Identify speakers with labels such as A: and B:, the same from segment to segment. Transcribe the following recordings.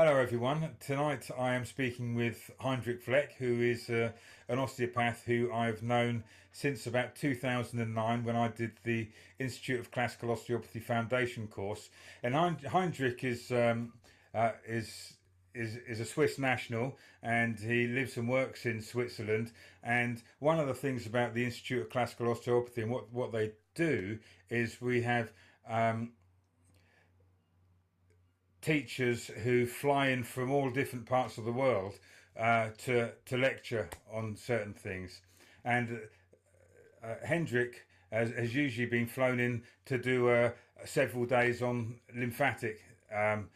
A: Hello, everyone. Tonight I am speaking with Hendrik Vlek, who is uh, an osteopath who I've known since about 2009 when I did the Institute of Classical Osteopathy Foundation course. And Hendrik is um, uh, is is is a Swiss national and he lives and works in Switzerland. And one of the things about the Institute of Classical Osteopathy and what what they do is we have um, teachers who fly in from all different parts of the world uh, to to lecture on certain things, and uh, uh, Hendrik has, has, usually been flown in to do uh, several days on lymphatic, um,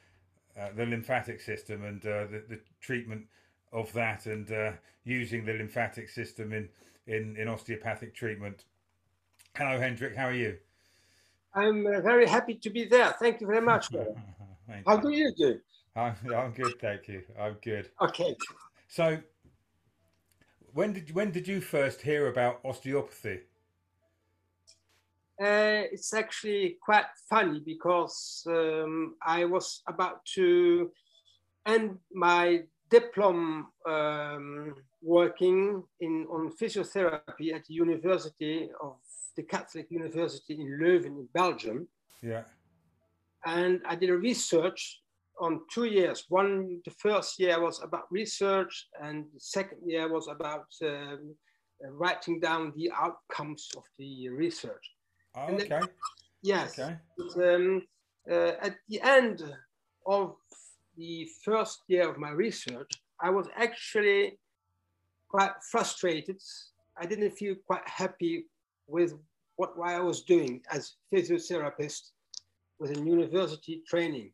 A: uh, the lymphatic system and uh, the, the treatment of that, and using the lymphatic system in, in in osteopathic treatment. Hello, Hendrik. How are you?
B: I'm very happy to be there. Thank you very much. How do you do?
A: I'm, I'm good, thank you. I'm good.
B: Okay.
A: So, when did when did you first hear about osteopathy?
B: Uh, it's actually quite funny because um, I was about to end my diploma um, working in on physiotherapy at the University of the Catholic University in Leuven in Belgium.
A: Yeah
B: and I did a research on two years. One, the first year was about research, and the second year was about um, writing down the outcomes of the research.
A: Oh, okay. Then,
B: yes. Okay. But, um, uh, at the end of the first year of my research, I was actually quite frustrated. I didn't feel quite happy with what, what I was doing as physiotherapist with a university training.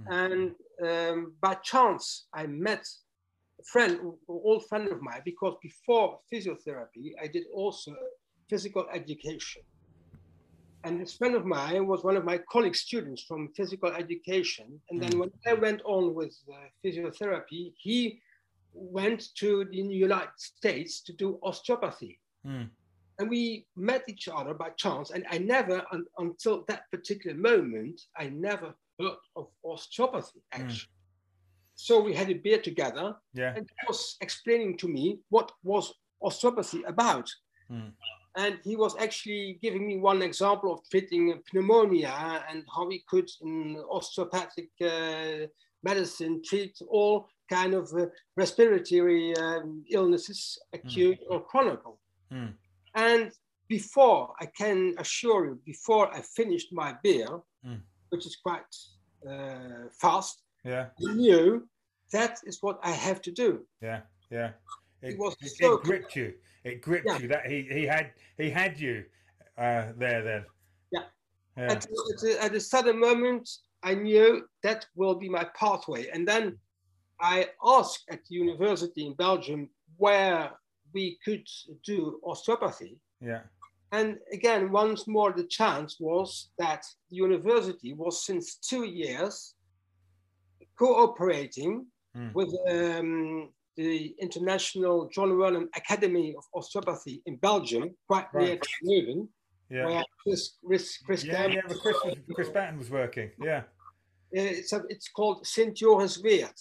B: Mm. And um, by chance, I met a friend, an old friend of mine, because before physiotherapy, I did also physical education. And this friend of mine was one of my colleague students from physical education. And then mm. when I went on with uh, physiotherapy, he went to the United States to do osteopathy. Mm and we met each other by chance. And I never, un, until that particular moment, I never heard of osteopathy hmm. actually. Mm. So we had a beer together,
A: yeah.
B: and he was explaining to me what was osteopathy about. Mm. And he was actually giving me one example of treating pneumonia and how we could, in osteopathic uh, medicine, treat all kind of uh, respiratory um, illnesses, acute mm. or chronic. And before, I can assure you, before I finished my beer, mm. which is quite uh, fast,
A: yeah.
B: I knew that is what I have to do.
A: Yeah, yeah. It, it was it, so it gripped you. It gripped yeah. you. That he, he had he had you uh, there then.
B: Yeah. yeah. At, at, at a sudden moment, I knew that will be my pathway, and then I asked at the university in Belgium where we could do osteopathy.
A: Yeah.
B: And again, once more, the chance was that the university was since two years cooperating mm. with um, the International John Wernham Academy of Osteopathy in Belgium, quite right. near to Leuven,
A: yeah. where
B: Chris, Chris, Chris,
A: yeah, yeah, Chris, Chris Batten was working. Yeah.
B: It's, a, it's called St. Johannes Weert.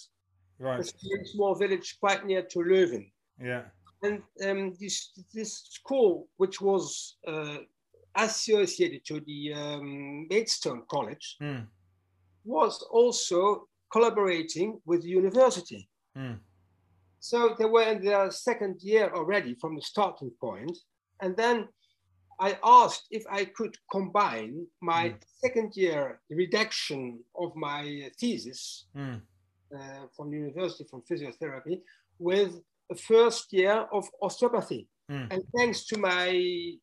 A: Right. It's
B: a small village quite near to Leuven.
A: Yeah
B: and um, this this school, which was uh, associated to the um, Maidstone College, mm. was also collaborating with the university. Mm. So they were in their second year already from the starting point, and then I asked if I could combine my mm. second year redaction of my thesis mm. uh, from the university from physiotherapy with first year of osteopathy. Mm. And thanks to my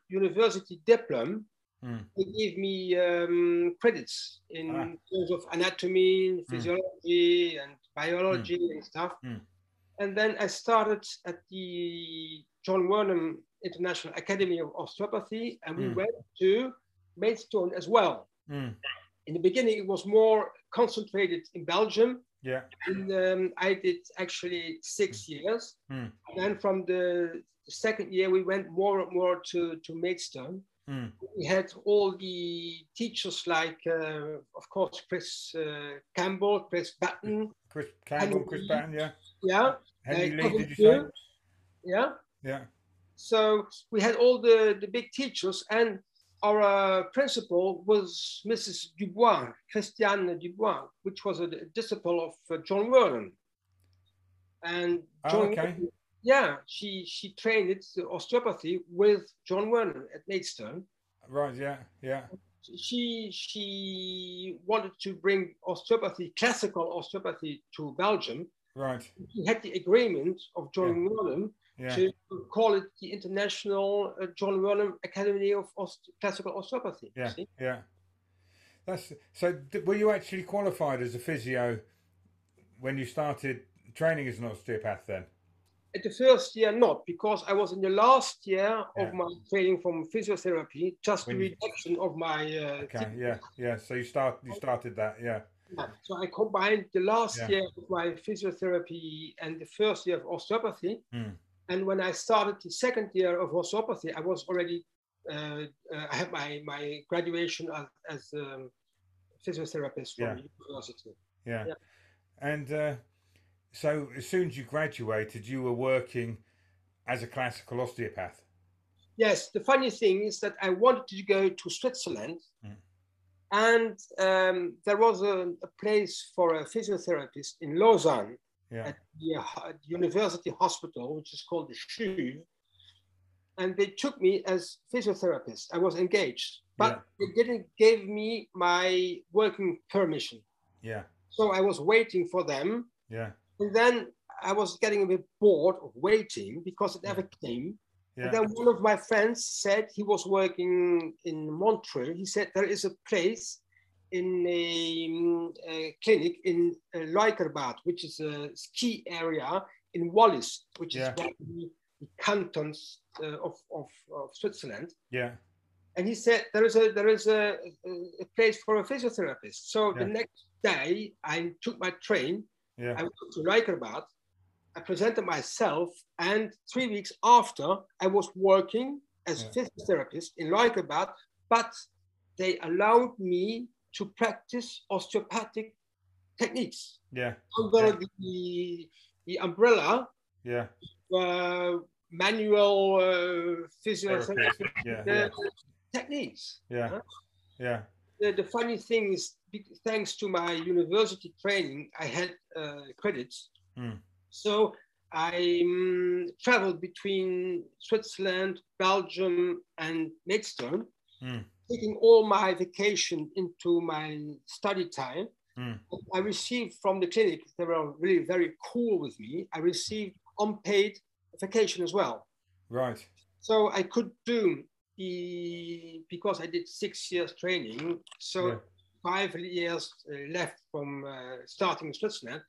B: university diploma, mm. they gave me um, credits in ah. terms of anatomy, hmm. physiology, mm. and biology hmm. and stuff. Hmm. And then I started at the John Wernham International Academy of Osteopathy, and we went to Maidstone as well. In the beginning, it was more concentrated in Belgium,
A: yeah.
B: And um, I did actually six years. Mm. And then from the second year, we went more and more to, to Maidstone. Mm. We had all the teachers like, uh, of course, Chris uh, Campbell, Chris Batten.
A: Chris Campbell, Henry, Chris Batten, yeah.
B: Yeah.
A: Henry uh, Lee, did you say?
B: Yeah.
A: Yeah.
B: So we had all the, the big teachers, and our uh, principal was Mrs. Dubois, Christiane Dubois, which was a, disciple of uh, John Wernham. And
A: oh,
B: John,
A: oh, okay.
B: yeah, she she trained it osteopathy with John Wernham at Maidstone.
A: Right. Yeah. Yeah.
B: She she wanted to bring osteopathy, classical osteopathy, to Belgium.
A: Right.
B: He had the agreement of John
A: yeah.
B: Wernham
A: yeah.
B: to call it the International uh, John Wernham Academy of Oste- Classical Osteopathy.
A: Yeah, yeah. That's so. Were you actually qualified as a physio when you started training as an osteopath? Then,
B: at the first year, not because I was in the last year
A: Yeah.
B: of my training from physiotherapy, just
A: When
B: the
A: you-
B: reduction of my. Uh,
A: okay, yeah, yeah. So you start, you started that, yeah,
B: Yeah, So I combined the last
A: Yeah.
B: year of my physiotherapy and the first year of osteopathy.
A: Mm.
B: And when I started the second year of osteopathy, I was already, uh, uh, I had my, my graduation as, as um, physiotherapist from
A: Yeah.
B: university.
A: yeah.
B: Yeah.
A: And uh, so, as soon as you graduated, you were working as a classical osteopath.
B: Yes, the funny thing is that I wanted to go to Switzerland.
A: Mm.
B: And um, there was a, a place for a physiotherapist in Lausanne
A: Yeah,
B: at the uh, university hospital, which is called the CHU. And they took me as physiotherapist. I was engaged, but they didn't give me my working permission.
A: yeah,
B: So I was waiting for them.
A: yeah,
B: And then I was getting a bit bored of waiting because it never came.
A: yeah.
B: And then one of my friends said he was working in Montreux. He said there is a place in a, um, a clinic in uh, Leukerbad, which is a ski area in Wallis, which
A: Yeah.
B: is one of the, the cantons uh, of, of, of Switzerland.
A: yeah,
B: And he said there is a there is a, a, place for a physiotherapist. So the next day I took my train
A: yeah,
B: I went to Leukerbad. I presented myself, and three weeks after, I was working as a
A: Yeah.
B: physiotherapist in Leukerbad, but they allowed me to practice osteopathic techniques
A: yeah,
B: under
A: Yeah.
B: the, the umbrella
A: yeah.
B: uh, manual uh, physiotherapy.
A: Yeah, yeah,
B: techniques.
A: yeah, yeah,
B: the, the funny thing is, thanks to my university training, I had uh, credits.
A: Mm.
B: So I um, traveled between Switzerland, Belgium, and Maidstone,
A: Mm.
B: Taking all my vacation into my study time.
A: Mm.
B: I received from the clinic, they were really very cool with me. I received unpaid vacation as well.
A: Right.
B: So I could do the because I did six years training. So
A: Yeah.
B: five years uh, left from uh, starting in Switzerland,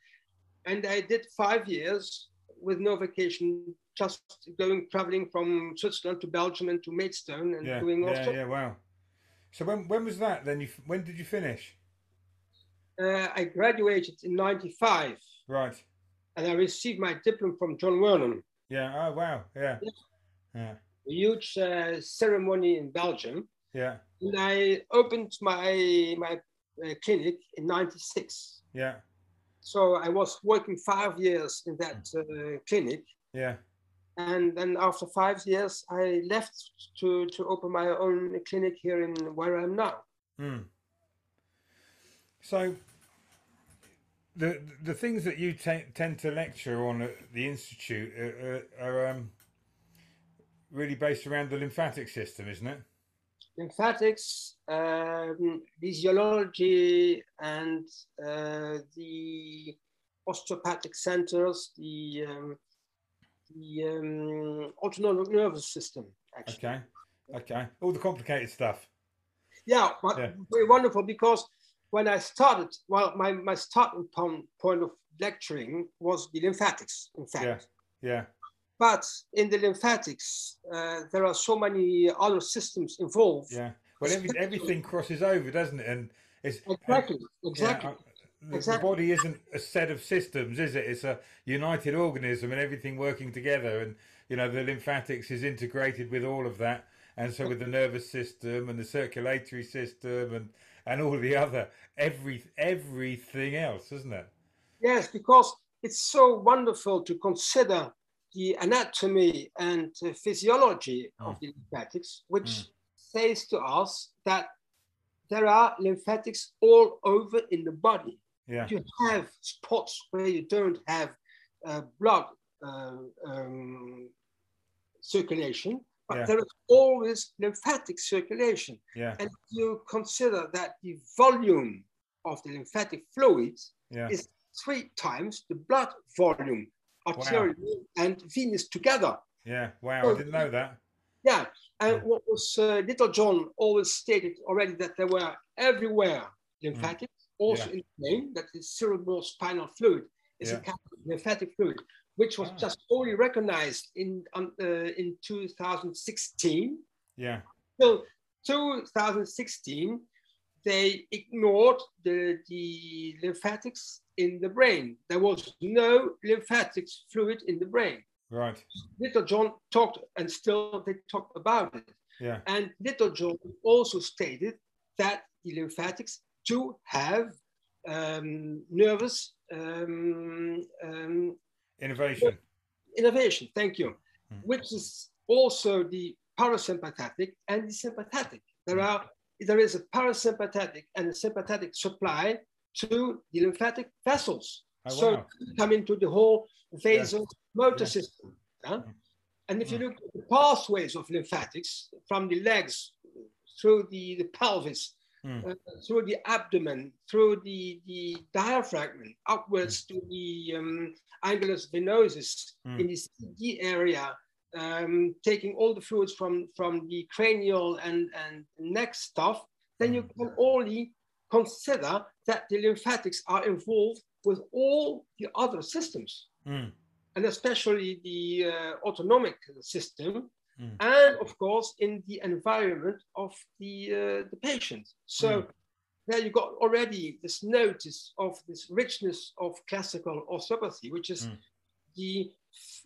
B: and I did five years with no vacation, just going traveling from Switzerland to Belgium and to Maidstone and
A: Yeah,
B: doing
A: yeah,
B: also.
A: yeah. Wow. So when when was that? Then you when did you finish?
B: Uh, I graduated in '95,
A: Right.
B: and I received my diploma from John Wernham.
A: Yeah. Oh wow. Yeah.
B: Yeah.
A: Yeah.
B: A huge uh, ceremony in Belgium,
A: Yeah.
B: and I opened my my uh, clinic in '96.
A: Yeah.
B: So I was working five years in that uh, clinic,
A: Yeah.
B: And then after five years, I left to to open my own clinic here in where I'm now.
A: Hmm. So the the things that you te- tend to lecture on at the institute are, are, are um, really based around the lymphatic system, isn't it?
B: Lymphatics, um, physiology, and uh, the osteopathic centers, the um, the um, autonomic nervous system. Actually,
A: Okay. Okay. All the complicated stuff.
B: yeah, but
A: Yeah.
B: very wonderful because when I started, well, my, my starting point, point of lecturing was the lymphatics, in fact.
A: Yeah. Yeah.
B: But in the lymphatics, uh, there are so many other systems involved.
A: Yeah. Well, every, everything crosses over, doesn't it? And it's and-
B: Exactly,
A: yeah,
B: exactly.
A: uh, the, body isn't a set of systems, is it? It's a united organism and everything working together. And you know, the lymphatics is integrated with all of that. and so with the nervous system and the circulatory system and and all the other every everything else, isn't it?
B: Yes, because it's so wonderful to consider the anatomy and physiology mm. of the lymphatics, which mm. says to us that there are lymphatics all over in the body.
A: Yeah.
B: You have spots where you don't have uh, blood uh, um, circulation, but yeah. there is always lymphatic circulation.
A: Yeah.
B: And you consider that the volume of the lymphatic fluid
A: yeah.
B: is three times the blood volume, arterial wow. and venous together.
A: Yeah, wow, so, I didn't know that.
B: Yeah, and yeah. what was uh, Littlejohn always stated already that there were everywhere lymphatics, mm. Also yeah. in the brain, that is cerebral spinal fluid is yeah. a kind of lymphatic fluid, which was ah. just only recognized in um, uh, in 2016.
A: Yeah.
B: So 2016, they ignored the, the lymphatics in the brain. There was no lymphatics fluid in the brain.
A: Right.
B: Littlejohn talked, and still they talk about it.
A: Yeah.
B: And Littlejohn also stated that the lymphatics do have um, nervous um, um,
A: innovation.
B: Innovation, thank you, hmm. which is also the parasympathetic and the sympathetic. There hmm. are there is a parasympathetic and a sympathetic supply to the lymphatic vessels. Oh, so wow. come into the whole vasomotor yeah. system. Hmm. And if you look at the pathways of lymphatics from the legs through the, the pelvis mm. uh, through the abdomen, through the, the diaphragm, upwards mm. to the um, angulus venosus mm. in the CD area, um, taking all the fluids from, from the cranial and, and neck stuff, then you hmm. can only consider that the lymphatics are involved with all the other systems,
A: hmm.
B: and especially the uh, autonomic system, Mm. and of course in the environment of the uh, the patient. So mm. there you got already this notice of this richness of classical osteopathy, which is mm. the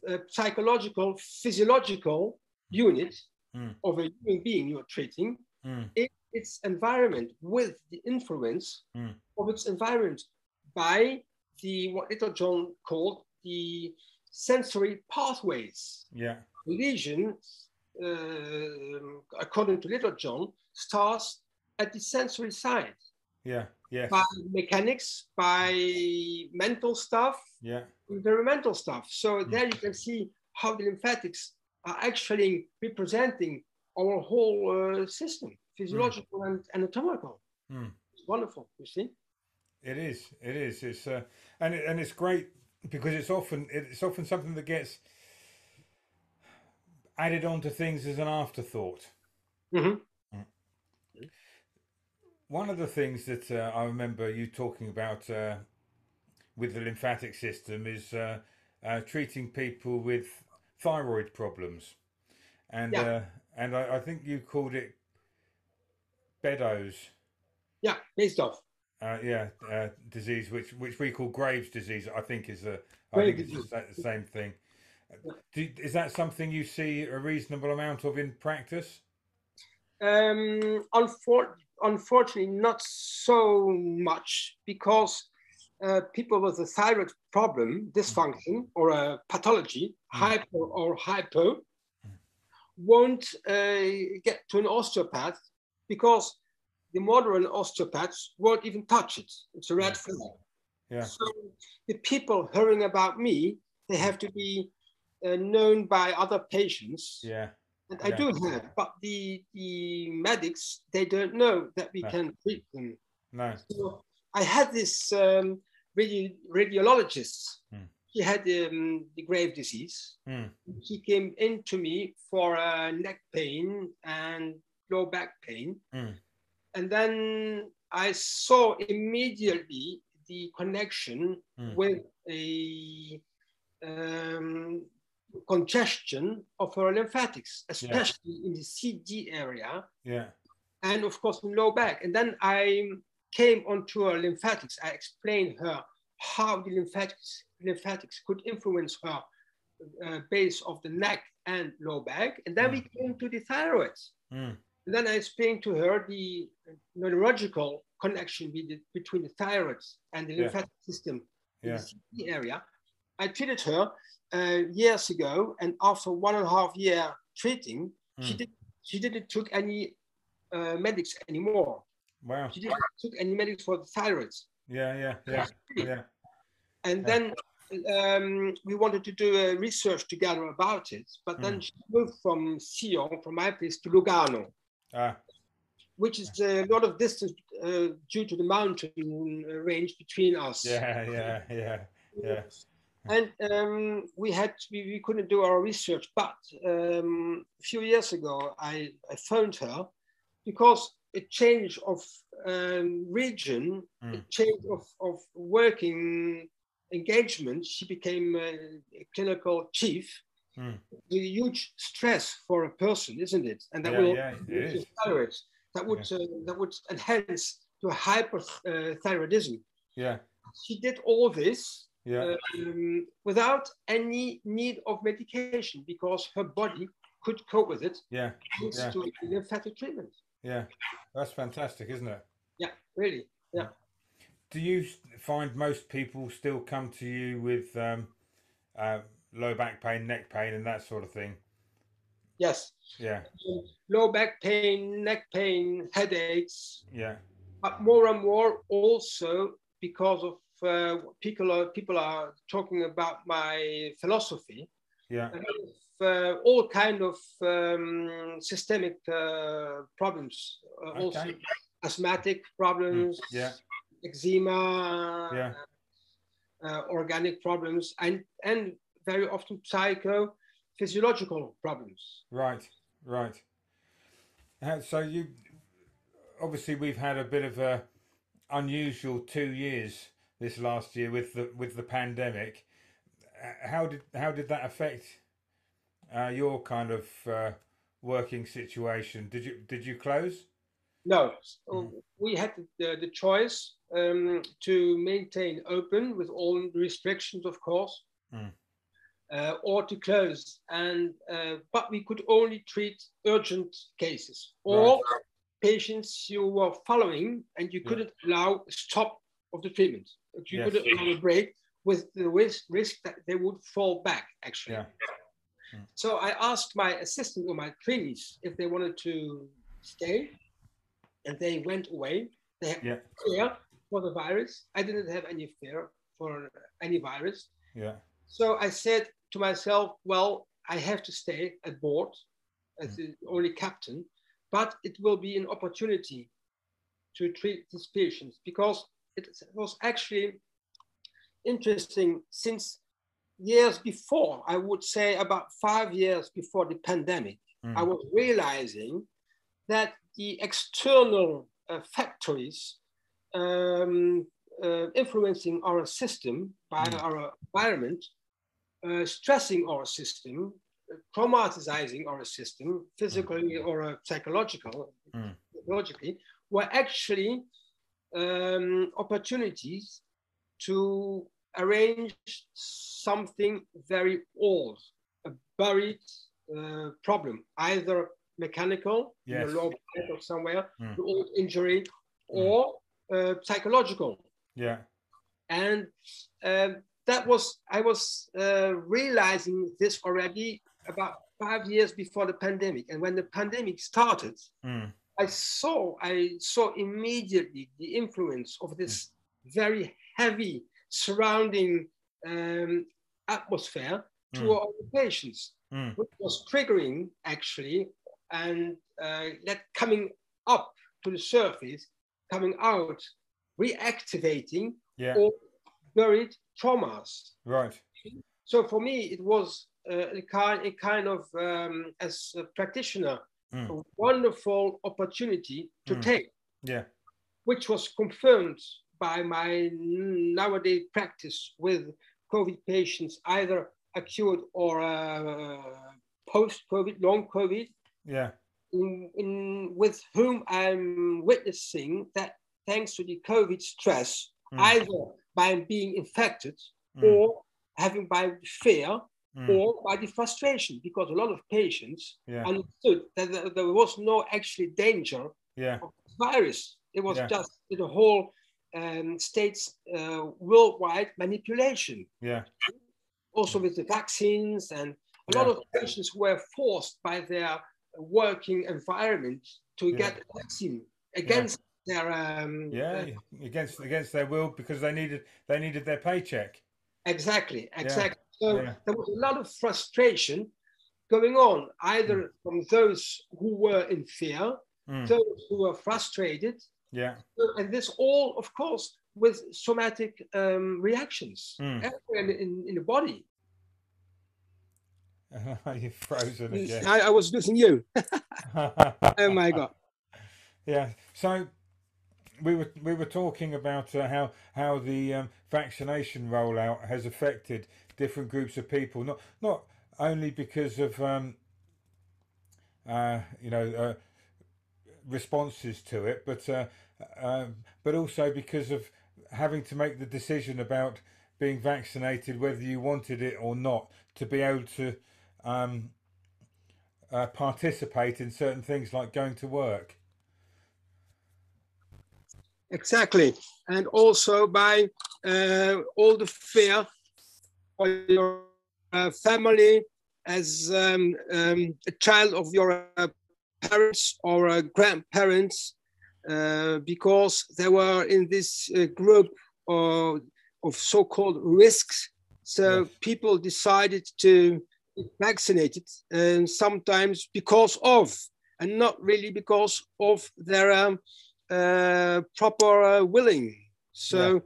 B: uh, psychological physiological unit mm. of a human being you're treating
A: mm.
B: in its environment with the influence
A: mm.
B: of its environment by the what Littlejohn called the sensory pathways.
A: Yeah
B: lesion, uh, according to Littlejohn, starts at the sensory side.
A: Yeah, yeah.
B: By mechanics, by mental stuff,
A: yeah,
B: environmental stuff. So mm. there you can see how the lymphatics are actually representing our whole uh, system, physiological mm. and anatomical.
A: Mm.
B: It's wonderful, you see.
A: It is. It is. It's uh, and it, and it's great because it's often it's often something that gets added on to things as an afterthought.
B: Mm-hmm.
A: Mm. One of the things that uh, I remember you talking about uh, with the lymphatic system is uh, uh treating people with thyroid problems, and yeah. Uh, and I, I, think you called it Beddoes.
B: Yeah, Basedow.
A: Uh, yeah, disease, which which we call Graves' disease. I think is the I think it's the same thing. Do, is that something you see a reasonable amount of in practice?
B: Um, unfor- unfortunately, not so much because uh, people with a thyroid problem, dysfunction, or a pathology, mm. hyper or hypo, mm. won't uh, get to an osteopath because the modern osteopaths won't even touch it. It's a red flag.
A: Yeah.
B: So the people hearing about me, they have to be uh, known by other patients.
A: Yeah.
B: And I do have, but the the medics they don't know that we no. can treat them.
A: No.
B: So I had this um, radi- radiologist.
A: Mm.
B: He had um, the grave disease.
A: Mm.
B: He came in to me for uh, neck pain and low back pain.
A: Mm.
B: And then I saw immediately the connection hmm. with a um, congestion of her lymphatics, especially yeah. in the CD area.
A: Yeah.
B: And of course in low back. And then I came onto her lymphatics. I explained her how the lymphatics, lymphatics could influence her uh, base of the neck and low back. And then mm. we came to the thyroid. Mm. then I explained to her the neurological connection between the thyroid and the lymphatic yeah. system in yeah. the CD area. I treated her uh, years ago, and after one and a half year treating, mm. she did she didn't took any uh, medics anymore.
A: Wow.
B: She didn't took any medics for the thyroid.
A: Yeah, yeah, yeah, yeah.
B: And yeah. then um, we wanted to do a research together about it, but then mm. she moved from Sion, from my place, to Lugano, ah. which is a lot of distance uh, due to the mountain range between us.
A: Yeah, yeah, yeah, yeah.
B: And um, we had we, we couldn't do our research, but um, a few years ago I, I phoned her because a change of um, region, mm. a change of, of working engagement, she became a, a clinical chief. Mm. A huge stress for a person, isn't it? And that yeah, will yeah. That would yeah. uh, that would enhance to hyperthyroidism.
A: Yeah.
B: She did all this yeah. Um, without any need of medication because her body could cope with it.
A: Yeah.
B: Thanks
A: yeah.
B: to lymphatic treatment.
A: Yeah, that's fantastic, isn't it?
B: Yeah, really. Yeah.
A: Do you find most people still come to you with um, uh, low back pain, neck pain, and that sort of thing?
B: Yes.
A: Yeah.
B: Um, low back pain, neck pain, headaches.
A: Yeah.
B: But more and more also because of uh, people are people are talking about my philosophy.
A: Yeah.
B: Uh, all kind of um, systemic uh, problems, uh, okay. also asthmatic problems,
A: mm. yeah.
B: eczema,
A: yeah.
B: Uh, organic problems, and and very often psycho-physiological problems.
A: Right, right. So you obviously we've had a bit of a unusual two years this last year with the with the pandemic. How did how did that affect uh, your kind of uh, working situation? Did you did you close?
B: No, mm. we had the, the choice um, to maintain open with all restrictions, of course, mm. uh, or to close. And uh, but we could only treat urgent cases or right. patients you were following, and you couldn't yeah. allow stop of the treatment. You yes. allow a break with the risk, risk that they would fall back. Actually.
A: Yeah.
B: So I asked my assistant or my trainees if they wanted to stay, and they went away. They had yeah. fear for the virus. I didn't have any fear for any virus.
A: Yeah.
B: So I said to myself, well, I have to stay at board as mm. the only captain, but it will be an opportunity to treat these patients because it was actually interesting since years before, I would say about five years before the pandemic, mm. I was realizing that the external uh, factories um, uh, influencing our system by mm. our environment, uh, stressing our system, traumatizing our system, physically mm. or uh, psychological, mm. psychologically, were actually um, opportunities to arrange something very old, a buried uh, problem, either mechanical, yes. in the low back or somewhere, mm. old injury, mm. or uh, psychological.
A: Yeah.
B: And uh, that was, I was uh, realizing this already about five years before the pandemic. And when the pandemic started, mm. I saw, I saw immediately the influence of this mm. very heavy surrounding um, atmosphere to mm. our patients, mm. which was triggering actually and uh, that coming up to the surface, coming out, reactivating
A: yeah.
B: all buried traumas.
A: Right.
B: So for me, it was uh, a, kind, a kind of, um, as a practitioner, mm. a wonderful opportunity to mm. take.
A: Yeah.
B: Which was confirmed by my nowadays practice with COVID patients, either acute or uh, post-COVID, long COVID.
A: Yeah.
B: In, in, with whom I'm witnessing that thanks to the COVID stress, mm. either by being infected mm. or having by fear, mm. or by the frustration, because a lot of patients yeah. understood that there was no actually danger
A: yeah.
B: of the virus. It was yeah. just the whole um, state's uh, worldwide manipulation.
A: Yeah.
B: Also with the vaccines and a lot of patients were forced by their working environment to get a vaccine against their um,
A: yeah uh, against against their will because they needed they needed their paycheck.
B: Exactly, exactly. So there was a lot of frustration going on, either mm. from those who were in fear, mm. those who were frustrated,
A: yeah.
B: And this all, of course, with somatic um, reactions mm. everywhere in, in the body.
A: You're frozen again.
B: I, I was losing you. oh my god.
A: Yeah. So we were we were talking about uh, how how the um, vaccination rollout has affected different groups of people. Not not only because of um, uh, you know uh, responses to it, but uh, um, but also because of having to make the decision about being vaccinated, whether you wanted it or not, to be able to um, uh, participate in certain things like going to work.
B: Exactly, and also by uh, all the fear for your uh, family as um, um, a child of your uh, parents or uh, grandparents uh, because they were in this uh, group of, of so-called risks. So yes. people decided to get vaccinated, and sometimes because of, and not really because of their um, uh, proper uh, willing. So yeah.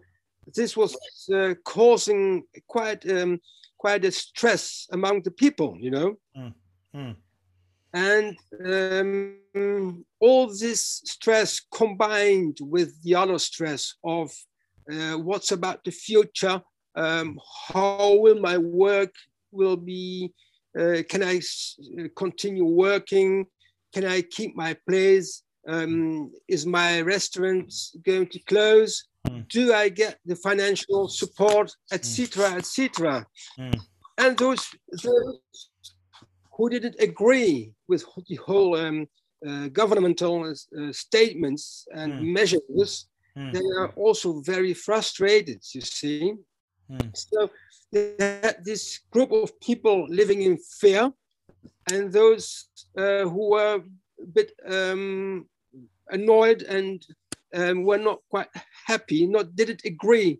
B: This was uh, causing quite um, quite a stress among the people, you know. Mm. Mm. And um, all this stress combined with the other stress of uh, what's about the future, um, how will my work will be, uh, can I continue working, can I keep my place, um, is my restaurant going to close, mm. do I get the financial support, etc., mm. etc. Mm. And those, those who didn't agree with the whole um, uh, governmental uh, statements and mm. measures, they are also very frustrated, you see. So this group of people living in fear and those uh, who were a bit um, annoyed and um, were not quite happy, not didn't agree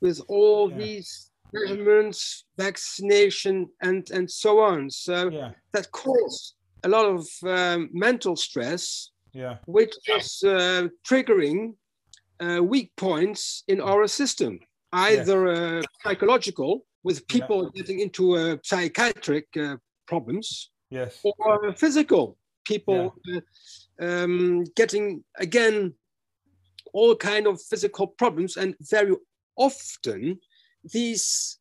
B: with all yeah. these measurements, vaccination, and and so on. So yeah. that caused a lot of um, mental stress,
A: yeah.
B: which was uh, triggering uh, weak points in our system, either uh, psychological, with people getting into uh, psychiatric uh, problems,
A: yes,
B: or physical, people uh, um, getting again all kind of physical problems, and very often these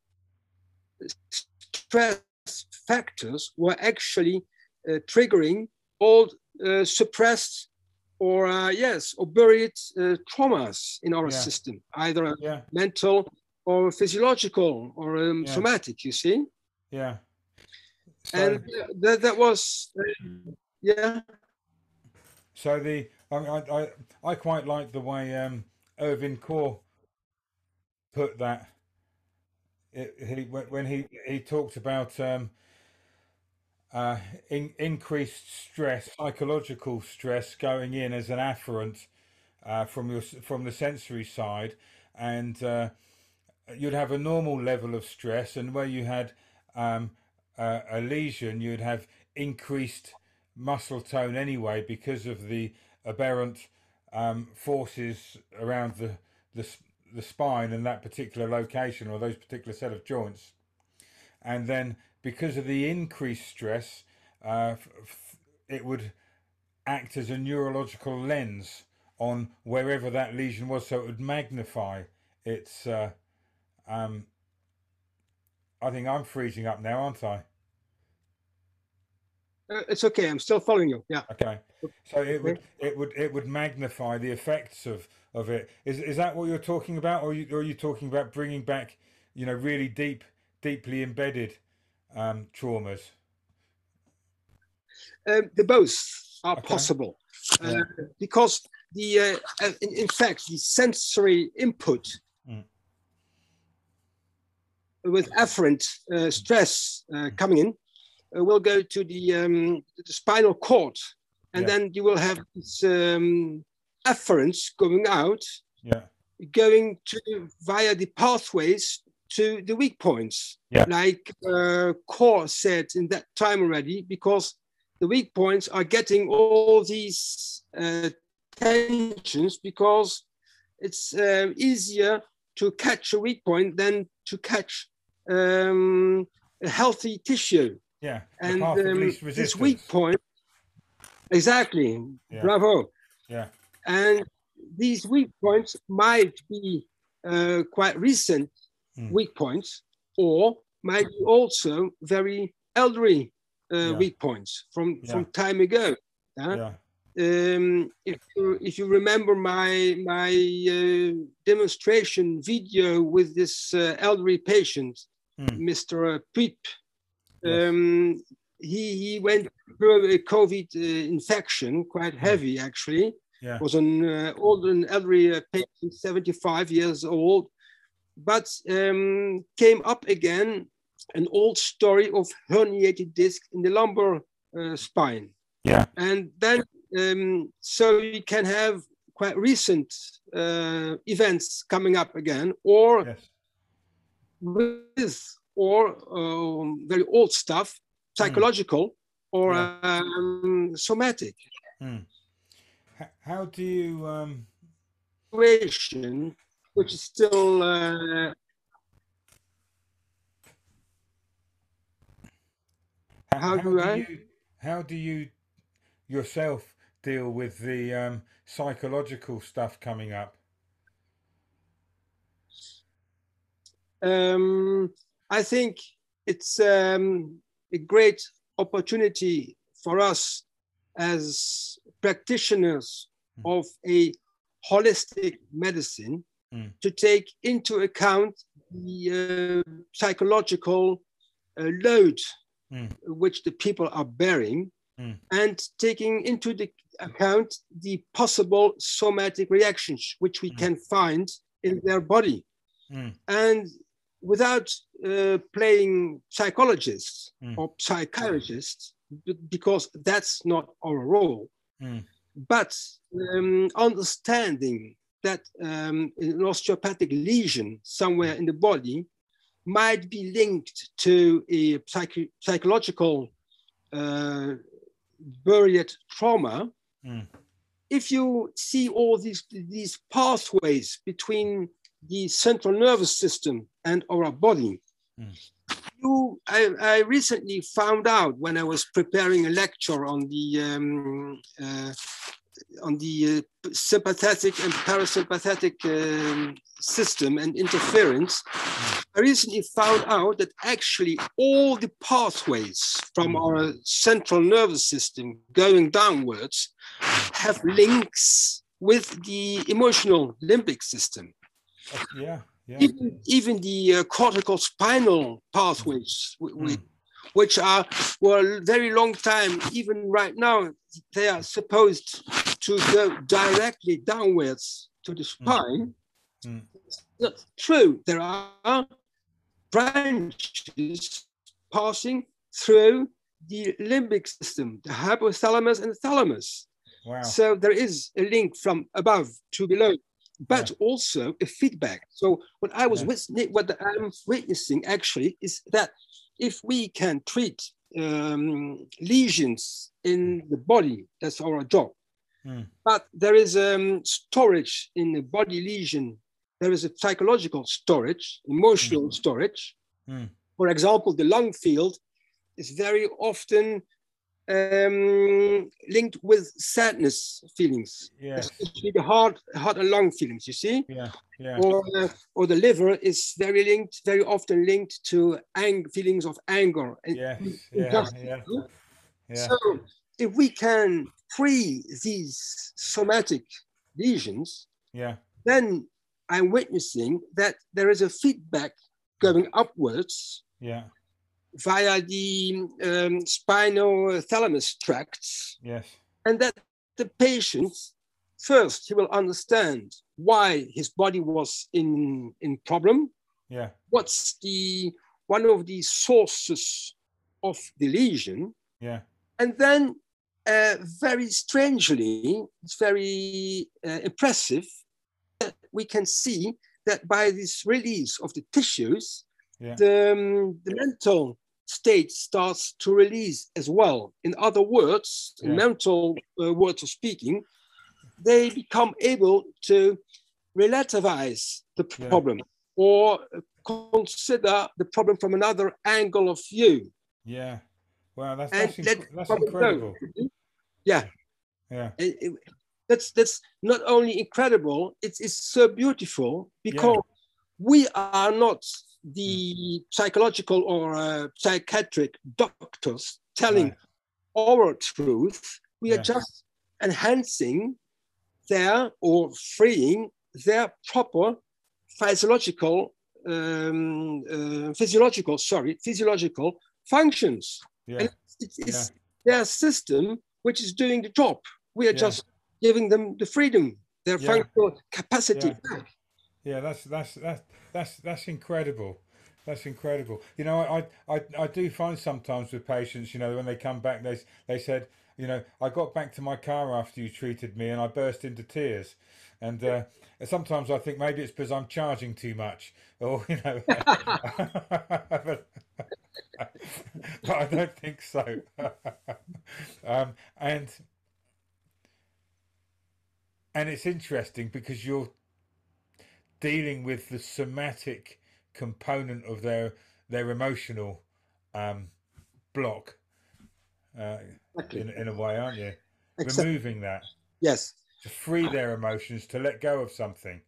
B: stress factors were actually uh, triggering all uh, suppressed or uh, yes or buried uh, traumas in our yeah. system either yeah. mental or physiological or um, yeah. somatic you see
A: yeah
B: so, and that, that was uh, yeah
A: so the I, I i quite like the way um irvin Korr put that. It, he when he he talked about um, uh, in, increased stress, psychological stress going in as an afferent uh, from your from the sensory side, and uh, you'd have a normal level of stress, and where you had um, a lesion, you'd have increased muscle tone anyway because of the aberrant um, forces around the the the spine in that particular location or those particular set of joints. And then because of the increased stress, uh, it would act as a neurological lens on wherever that lesion was, so it would magnify its. Uh, um, I think I'm freezing up now, aren't I?
B: Uh, it's okay. I'm still following you. Yeah.
A: Okay. So it would it would it would magnify the effects of of it. Is is that what you're talking about, or are you, or are you talking about bringing back, you know, really deep, deeply embedded um, traumas?
B: Um, the both are okay. possible uh, because the uh, in, in, fact the sensory input mm. with afferent uh, stress uh, mm. coming in will go to the, um, the spinal cord and yeah. then you will have this um, afferents going out
A: yeah
B: going to via the pathways to the weak points
A: yeah.
B: like uh, Korr said in that time already because the weak points are getting all these uh, tensions because it's uh, easier to catch a weak point than to catch um, a healthy tissue.
A: Yeah,
B: and um, this weak point, exactly. Yeah. Bravo.
A: Yeah,
B: and these weak points might be uh, quite recent mm. weak points, or might be also very elderly uh, yeah. weak points from yeah. from time ago.
A: Yeah.
B: Um, if you, if you remember my my uh, demonstration video with this uh, elderly patient, mm. Mr. Peep, um, he he went through a COVID uh, infection, quite hmm. heavy actually.
A: Yeah.
B: Was an uh, old and elderly uh, patient, 75 years old, but um, came up again an old story of herniated disc in the lumbar uh, spine.
A: Yeah.
B: And then, um, so you can have quite recent uh, events coming up again, or
A: yes.
B: with or um, very old stuff, psychological mm. or yeah. um, somatic.
A: Mm. How do you? Um...
B: Which is still uh,
A: how, how do I? You, how do you yourself deal with the um, psychological stuff coming up?
B: Um, I think it's um, a great opportunity for us as practitioners mm. of a holistic medicine mm. to take into account the uh, psychological uh, load mm. which the people are bearing mm. and taking into the account the possible somatic reactions which we mm. can find in their body.
A: Mm.
B: And without uh, playing psychologists mm. or psychiatrists, because that's not our role, but um, understanding that um, an osteopathic lesion somewhere in the body might be linked to a psych- psychological uh, buried trauma.
A: Mm.
B: If you see all these, these pathways between the central nervous system and our body, mm. you, I, I, recently found out when I was preparing a lecture on the um, uh, on the uh, sympathetic and parasympathetic um, system and interference, I recently found out that actually all the pathways from our central nervous system going downwards have links with the emotional limbic system.
A: Yeah, yeah.
B: Even, even the uh, cortical spinal pathways, mm which are for well very long time even right now they are supposed to go directly downwards to the spine
A: mm.
B: that's true there are branches passing through the limbic system the hypothalamus and the thalamus
A: wow.
B: so there is a link from above to below but yeah. also a feedback so what i was yeah. what i'm witnessing actually is that if we can treat um, lesions in the body, that's our job.
A: Mm.
B: But there is um, storage in the body lesion. There is a psychological storage, emotional mm. storage.
A: Mm.
B: For example, the lung field is very often um, linked with sadness feelings,
A: yes.
B: especially the heart, heart and lung feelings. You see,
A: yeah, yeah.
B: Or uh, or the liver is very linked, very often linked to ang- feelings of anger.
A: Yes, yeah, yeah,
B: yeah. So if we can free these somatic lesions,
A: yeah,
B: then I'm witnessing that there is a feedback going upwards.
A: Yeah
B: via the um, spinal thalamus tracts.
A: Yes.
B: And that the patient first he will understand why his body was in in problem.
A: Yeah.
B: What's the one of the sources of the lesion?
A: Yeah.
B: And then, uh, very strangely, it's very uh, impressive that we can see that by this release of the tissues,
A: Yeah.
B: the, um, the mental state starts to release as well. In other words, in mental uh, words of speaking, they become able to relativize the
A: Yeah.
B: problem or consider the problem from another angle of view.
A: Yeah. Wow, that's that's, inc- that's
B: problem go.
A: incredible.
B: Yeah,
A: Yeah.
B: it- it- that's that's not only incredible it's, it's so beautiful because we are not the psychological or uh, psychiatric doctors telling
A: Right.
B: our truth we
A: Yeah.
B: are just enhancing their or freeing their proper physiological um, uh, physiological sorry physiological functions
A: Yeah.
B: and it's, it's their system which is doing the job. We are
A: Yeah.
B: just giving them the freedom, their
A: Yeah.
B: functional capacity
A: Yeah.
B: back.
A: Yeah, that's that's that's that's that's incredible. That's incredible. You know, I, I I do find sometimes with patients, you know, when they come back, they they said, you know, I got back to my car after you treated me, and I burst into tears. And uh, sometimes I think maybe it's because I'm charging too much, or you know, but, but I don't think so. um, and and it's interesting because you're dealing with the somatic component of their their emotional um, block uh,
B: Exactly.
A: in, in a way, aren't you?
B: Exactly.
A: Removing that
B: Yes,
A: to free their emotions, to let go of something.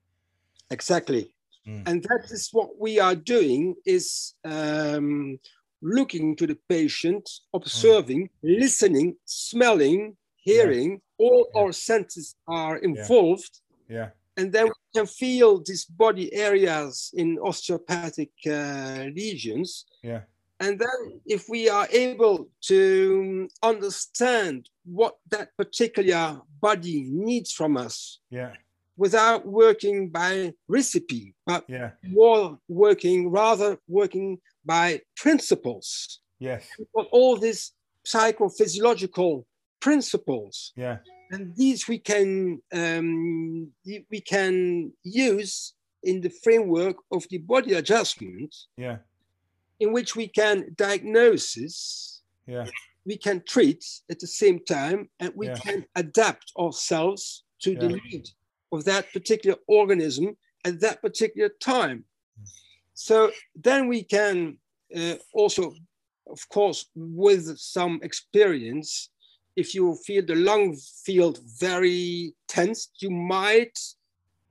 B: exactly.
A: Mm.
B: And that is what we are doing is um, looking to the patient, observing, listening, smelling, hearing, all
A: Yeah.
B: our senses are involved.
A: Yeah,
B: And then we can feel these body areas in osteopathic uh, lesions.
A: Yeah,
B: And then, if we are able to understand what that particular body needs from us
A: yeah,
B: without working by recipe, but
A: yeah,
B: more working, rather working by principles,
A: yes,
B: all these psychophysiological principles.
A: yeah,
B: And these we can, um, we can use in the framework of the body adjustment.
A: Yeah,
B: in which we can diagnose
A: yeah,
B: we can treat at the same time, and we
A: Yeah.
B: can adapt ourselves to the need of that particular organism at that particular time. So then we can uh, also, of course, with some experience, if you feel the lung field very tense, you might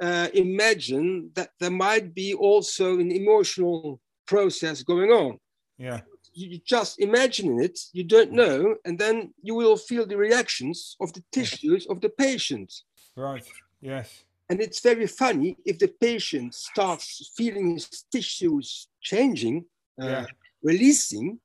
B: uh, imagine that there might be also an emotional process going on
A: yeah,
B: you you just imagine it, you don't know, and then you will feel the reactions of the tissues of the patient.
A: right, yes,
B: And it's very funny if the patient starts feeling his tissues changing, uh,
A: Yeah.
B: releasing.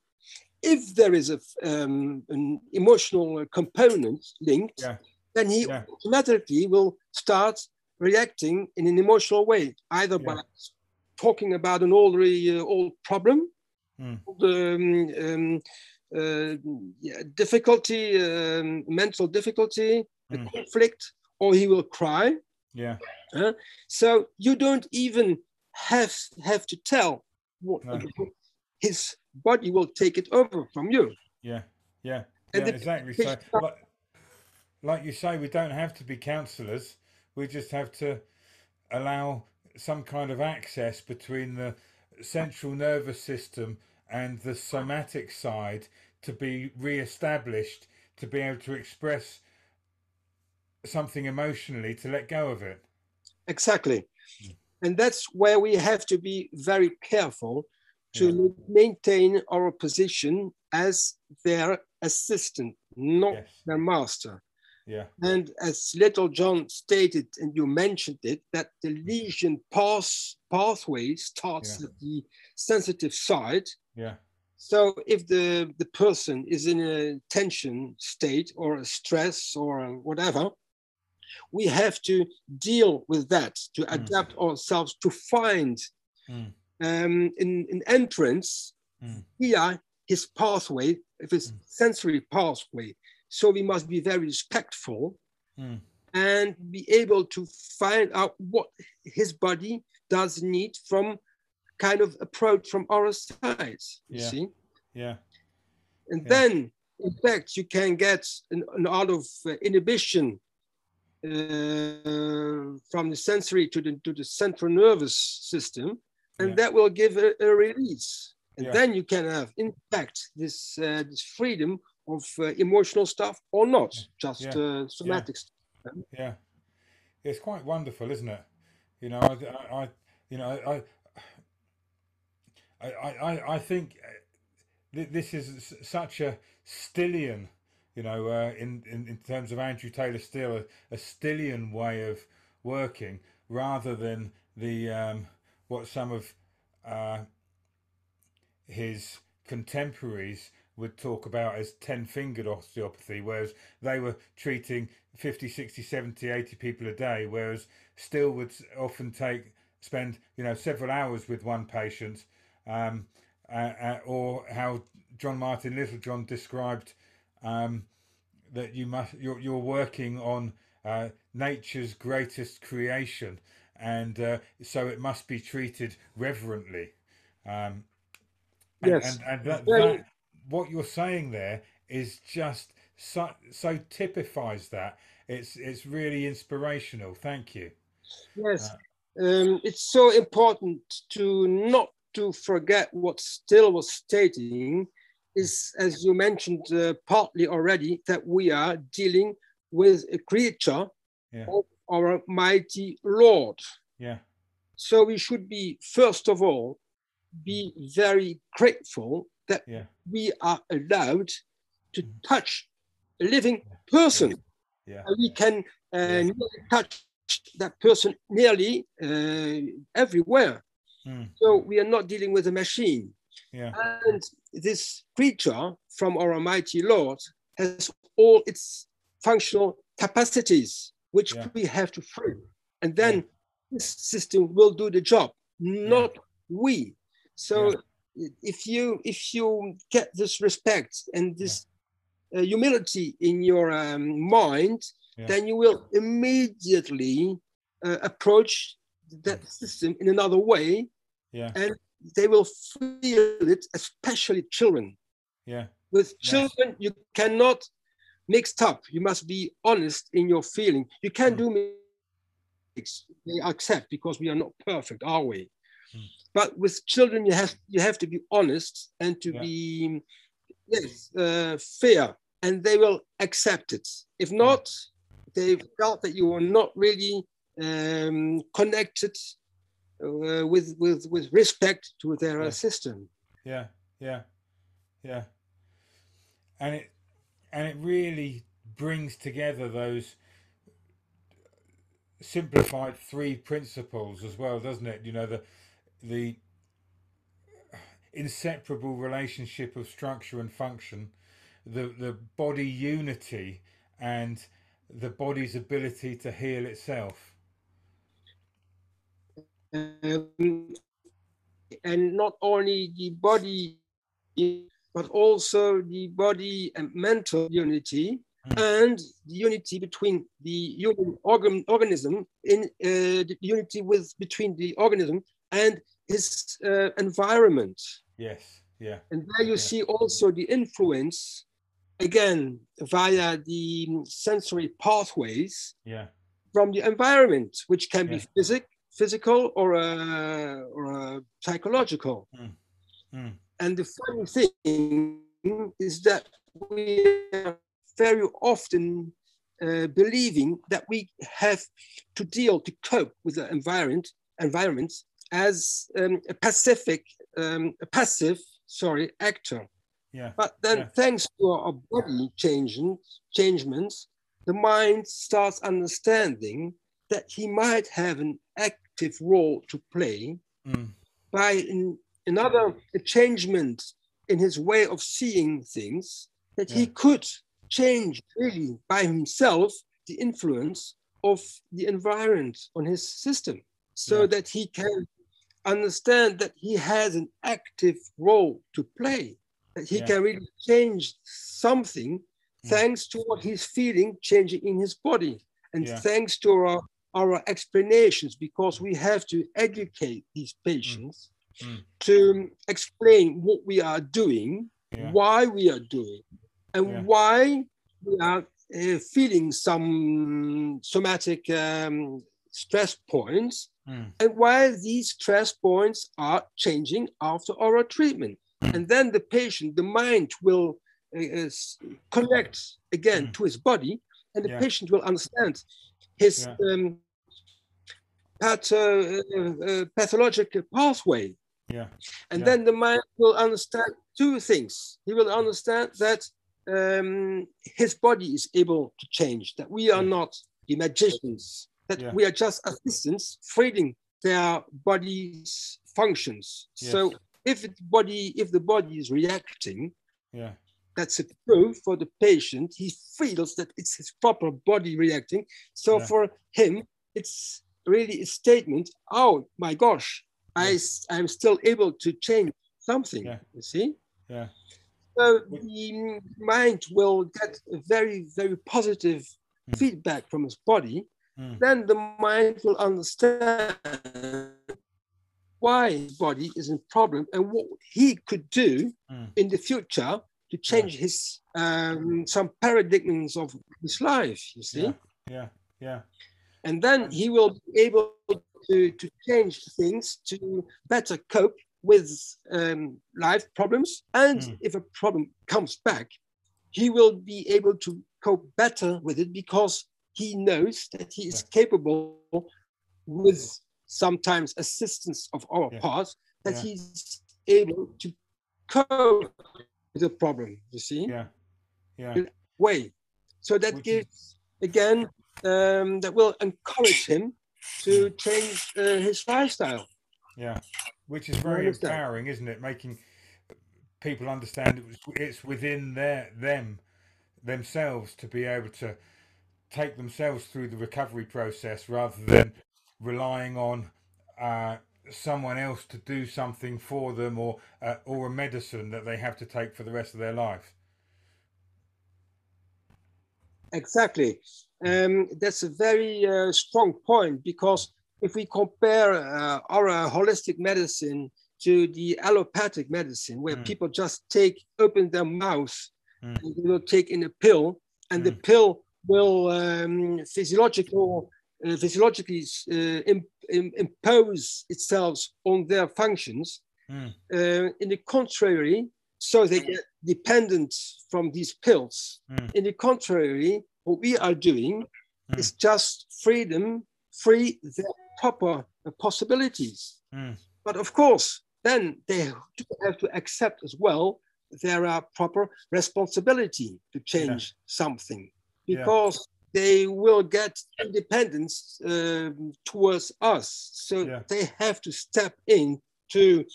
B: If there is a, um, an emotional component linked,
A: Yeah.
B: then he
A: Yeah.
B: automatically will start reacting in an emotional way, either
A: Yeah.
B: by talking about an already uh, old problem
A: Mm.
B: the um, um, uh, yeah, difficulty, um, mental difficulty, the
A: Mm.
B: conflict, or he will cry.
A: yeah,
B: So you don't even have have to tell what
A: No.
B: his body will take it over from you.
A: yeah, yeah, yeah, exactly. So, like, like you say, we don't have to be counsellors. We just have to allow some kind of access between the central nervous system and the somatic side to be re-established to be able to express something emotionally to let go of it
B: Exactly.
A: Mm.
B: And that's where we have to be very careful to maintain our position as their assistant, not
A: yes
B: their master.
A: yeah
B: And as Littlejohn stated, and you mentioned it, that the lesion pass pathway starts
A: Yeah.
B: at the sensitive side.
A: yeah
B: So if the, the person is in a tension state or a stress or whatever, we have to deal with that, to mm. adapt ourselves, to find mm. Um, an, an entrance mm. here, his pathway, if it's mm. sensory pathway. So we must be very respectful mm. and be able to find out what his body does need from kind of approach from our side. You
A: yeah.
B: see?
A: Yeah.
B: And yeah. then, in fact, you can get an, an out of uh, inhibition uh, from the sensory to the, to the central nervous system, and yeah. that will give a, a release. And yeah. then you can have, in fact, this, uh, this freedom of uh, emotional stuff or not, just uh, somatic stuff.
A: Yeah, it's quite wonderful, isn't it? You know, I, I you know, I, I, I, I think uh, this is such a Stillian you know, uh, in, in, in terms of Andrew Taylor Still, a, a Stillian way of working rather than the um, what some of uh, his contemporaries would talk about as 10 fingered osteopathy, whereas they were treating 50, 60, 70, 80 people a day, whereas Still would often take, spend, you know, several hours with one patient, um, uh, uh, or how John Martin Littlejohn described um, that you must you're, you're working on uh, nature's greatest creation, and uh, so it must be treated reverently. Um, and, yes, and, and that, that, what you're saying there is just so, so typifies that. It's it's really inspirational. Thank you.
B: Yes, uh, um, it's so important to not to forget what Still was stating is, as you mentioned uh, partly already, that we are dealing with a creature yeah. of our mighty Lord.
A: Yeah.
B: So we should be, first of all, be very grateful that yeah. we are allowed to mm-hmm. touch a living person.
A: Yeah.
B: And we can uh, touch that person nearly uh, everywhere. Mm. So we are not dealing with a machine.
A: Yeah.
B: And this creature from our mighty Lord has all its functional capacities, which yeah. we have to free. And then yeah. this system will do the job, not we. So if you if you get this respect and this uh, humility in your um, mind, then you will immediately uh, approach that system in another way.
A: Yeah.
B: And they will feel it, especially children.
A: Yeah.
B: With children, you cannot mix up. You must be honest in your feeling. You can't mm. do mix. They accept because we are not perfect, are we? Mm. But with children, you have you have to be honest and to yeah. be yes uh, fair, and they will accept it. If not, they felt that you are not really um, connected uh, with with with respect to their
A: yeah.
B: system.
A: Yeah, yeah, yeah, and it and it really brings together those simplified three principles as well, doesn't it? You know the the inseparable relationship of structure and function, the the body unity, and the body's ability to heal itself
B: um, and not only the body, but also the body and mental unity mm. and the unity between the human organ, organism in uh, the unity with between the organism and his uh, environment.
A: Yes, yeah.
B: And there you
A: yeah.
B: see also the influence again via the sensory pathways
A: yeah.
B: from the environment, which can yeah. be physical physical or a, or a psychological. Mm. Mm. And the funny thing is that we are very often uh, believing that we have to deal to cope with the environment environments as um, a pacific um, a passive sorry actor
A: yeah
B: but then
A: yeah.
B: thanks to our body changing changements the mind starts understanding that he might have an active role to play mm. by in, another changement in his way of seeing things that yeah. he could change really by himself the influence of the environment on his system so yeah. that he can understand that he has an active role to play, that he yeah. can really change something thanks to what he's feeling changing in his body and thanks to our, our explanations because we have to educate these patients mm. To explain what we are doing, yeah. why we are doing, and why we are uh, feeling some somatic um, stress points mm. and why these stress points are changing after oral treatment. Mm. And then the patient, the mind will uh, connect again mm. to his body, and the yeah. patient will understand his yeah. um, path, uh, uh, pathological pathway.
A: Yeah.
B: And then the mind will understand two things. He will understand that um, his body is able to change, that we are not the magicians, that yeah. we are just assistants feeding their body's functions. Yes. So if the body, if the body is reacting,
A: yeah,
B: that's a proof for the patient. He feels that it's his proper body reacting. So yeah. for him, it's really a statement. Oh my gosh, yeah. I I'm still able to change something.
A: Yeah.
B: You see?
A: Yeah.
B: So the mind will get a very very positive mm. feedback from his body mm. then the mind will understand why his body is in problem and what he could do mm. in the future to change yeah. his um, some paradigms of his life. You see?
A: Yeah, yeah, yeah.
B: And then he will be able to, to change things to better cope with um, life problems. And mm. if a problem comes back, he will be able to cope better with it because he knows that he is capable with sometimes assistance of our yeah. part that yeah. he's able to cope with the problem you see
A: yeah yeah
B: way so that Which gives is... again um, that will encourage him to change uh, his lifestyle.
A: Yeah which is very empowering isn't it? Making people understand it's within their them themselves to be able to take themselves through the recovery process rather than relying on uh, someone else to do something for them or uh, or a medicine that they have to take for the rest of their life.
B: Exactly. Um, that's a very uh, strong point because if we compare uh, our holistic medicine to the allopathic medicine, where mm. people just take, open their mouth, mm. and they will take in a pill, and mm. the pill will um, physiological, uh, physiologically uh, imp impose itself on their functions. Mm. Uh, in the contrary, so they get dependent from these pills. Mm. In the contrary, what we are doing mm. is just freedom, free their proper possibilities. Hmm. But of course, then they have to accept as well there are proper responsibility to change yeah. something because yeah. they will get independence um, towards us. So yeah. they have to step in to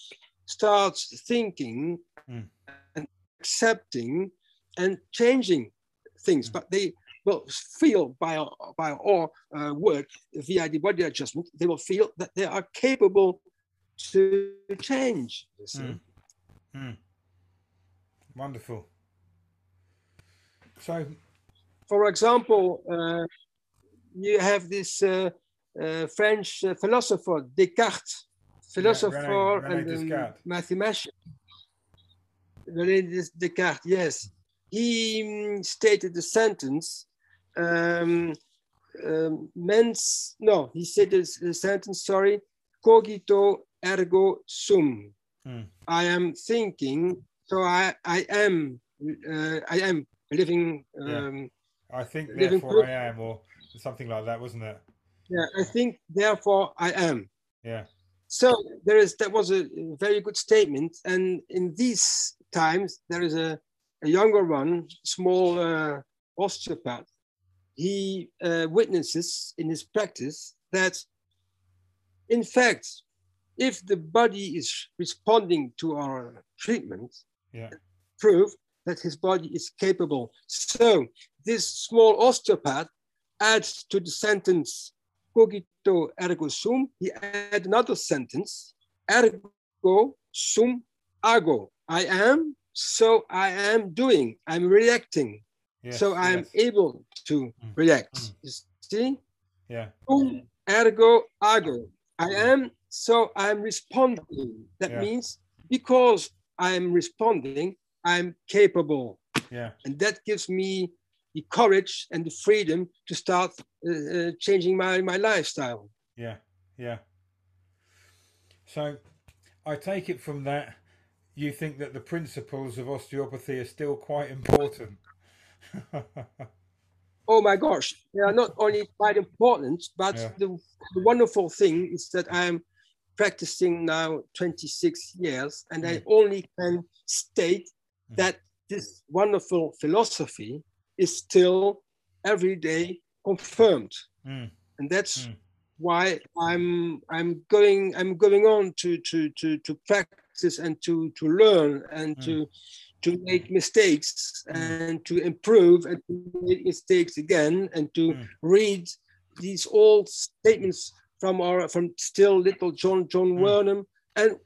B: start thinking mm. Accepting and changing things. Mm. But they will feel by our, by our uh, work via the body adjustment, they will feel that they are capable to change. Mm.
A: mm. Wonderful. So
B: for example, uh, you have this uh, uh, French philosopher Descartes, philosopher yeah, René, René and um, mathematician. René Descartes, yes. He um, stated the sentence, um, um, mens, no, he said this, the sentence, sorry, cogito ergo sum. Hmm. I am thinking, so I, I am, uh, I am living um,
A: I think therefore I am, or something like that, wasn't it?
B: Yeah, I think therefore I am.
A: Yeah.
B: So there is that was a very good statement, and in these times there is a, a younger one, small uh, osteopath. He uh, witnesses in his practice that, in fact, if the body is responding to our treatment,
A: yeah.
B: prove that his body is capable. So this small osteopath adds to the sentence cogito ergo sum, he adds another sentence, ergo sum ago. I am, so I am doing, I'm reacting. Yes, so I'm yes. able to mm. react. Mm. You see?
A: Yeah.
B: Sum ergo ago. I am, so I'm responding. That yeah. means because I'm responding, I'm capable.
A: Yeah.
B: And that gives me the courage and the freedom to start uh, uh, changing my, my lifestyle.
A: Yeah, yeah. So I take it from that, you think that the principles of osteopathy are still quite important.
B: oh my gosh, they are not only quite important, but yeah. the, the, wonderful thing is that I'm practicing now 26 years and mm. I only can state mm. that this wonderful philosophy is still every day confirmed.
A: Mm.
B: And that's mm. why I'm I'm going I'm going on to to to to practice and to to learn and mm. to to make mistakes mm. and to improve and to make mistakes again and to mm. read these old statements from our from still Littlejohn John mm. Wernham and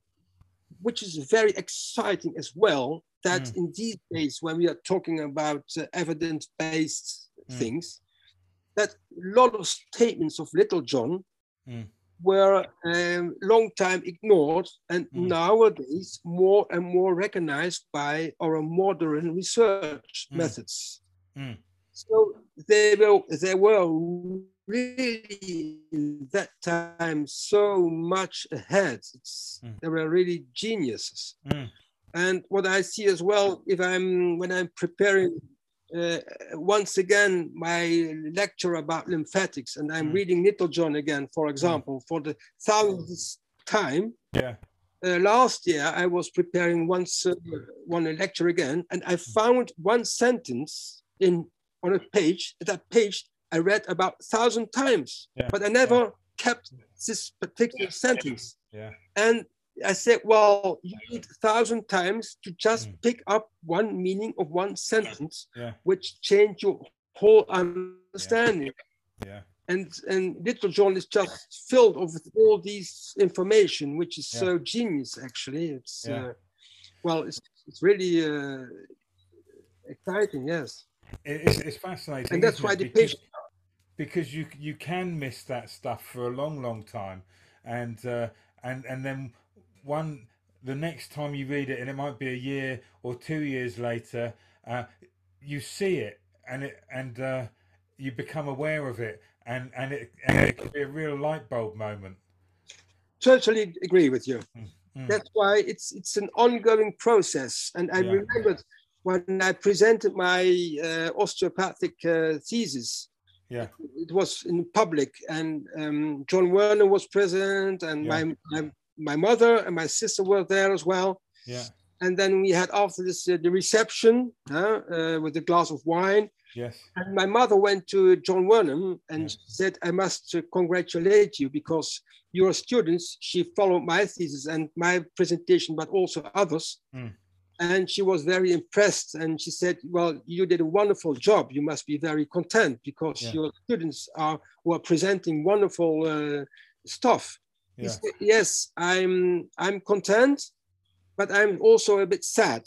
B: which is very exciting as well that mm. in these days when we are talking about uh, evidence-based mm. things that a lot of statements of Littlejohn mm. Were um, long time ignored and mm. nowadays more and more recognized by our modern research mm. methods
A: mm.
B: so they were they were really in that time so much ahead they were really geniuses and what I see as well, if I'm when I'm preparing uh, once again my lecture about lymphatics, and I'm mm. reading John again, for example, for the thousandth time.
A: Yeah.
B: Uh, last year I was preparing once uh, one lecture again, and I mm. found one sentence in on a page. That page I read about thousand times, yeah. but I never yeah. kept this particular sentence.
A: Yeah.
B: And I said, well, you need a thousand times to just mm. pick up one meaning of one sentence,
A: yeah.
B: which change your whole understanding.
A: Yeah. yeah.
B: And and Littlejohn is just filled with all these information, which is yeah. so genius. Actually, it's uh, well, it's it's really uh, exciting. Yes,
A: it's, it's fascinating,
B: and that's why the
A: because, patient because you you can miss that stuff for a long, long time, and uh, and and then one the next time you read it, and it might be a year or two years later, uh, you see it and it and uh, you become aware of it, and and it and it can be a real light bulb moment.
B: Totally agree with you. Mm, mm. That's why it's it's an ongoing process, and I yeah. remembered when I presented my uh, osteopathic uh, thesis.
A: Yeah,
B: it was in public, and um, John Wernham was present, and yeah. my, my my mother and my sister were there as well.
A: Yeah.
B: And then we had after this uh, the reception uh, with a glass of wine.
A: Yes.
B: And my mother went to John Wernham and said, "I must uh, congratulate you because your students." She followed my thesis and my presentation, but also others.
A: Mm.
B: And she was very impressed. And she said, "Well, you did a wonderful job. You must be very content because yeah. your students are were presenting wonderful uh, stuff."
A: Yeah.
B: Said, yes, I'm I'm content, but I'm also a bit sad.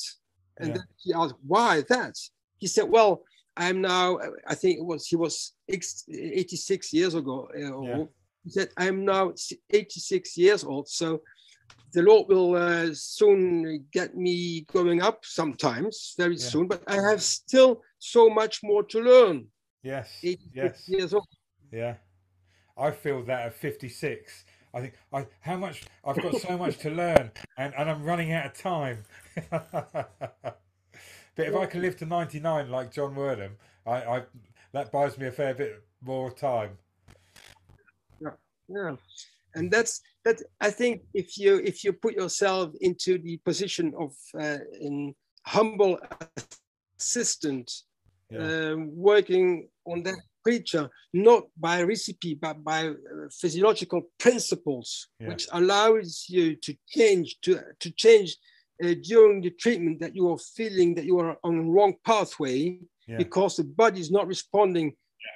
B: And yeah. then he asked, why that? He said, well, I'm now, I think it was, he was 86 years ago. Uh. He said, I'm now 86 years old. So the Lord will uh, soon get me going up sometimes, very yeah. soon, but I have still so much more to learn.
A: Yes. yes.
B: years old.
A: Yeah. I feel that at 56. I think I how much I've got so much to learn, and, and I'm running out of time. but if I can live to 99 like John Wernham, I, I that buys me a fair bit more time.
B: Yeah, yeah, and that's that. I think if you if you put yourself into the position of uh, in humble assistant, yeah. uh, working on that creature not by recipe but by uh, physiological principles yeah. which allows you to change to to change uh, during the treatment that you are feeling that you are on the wrong pathway yeah. because the body is not responding,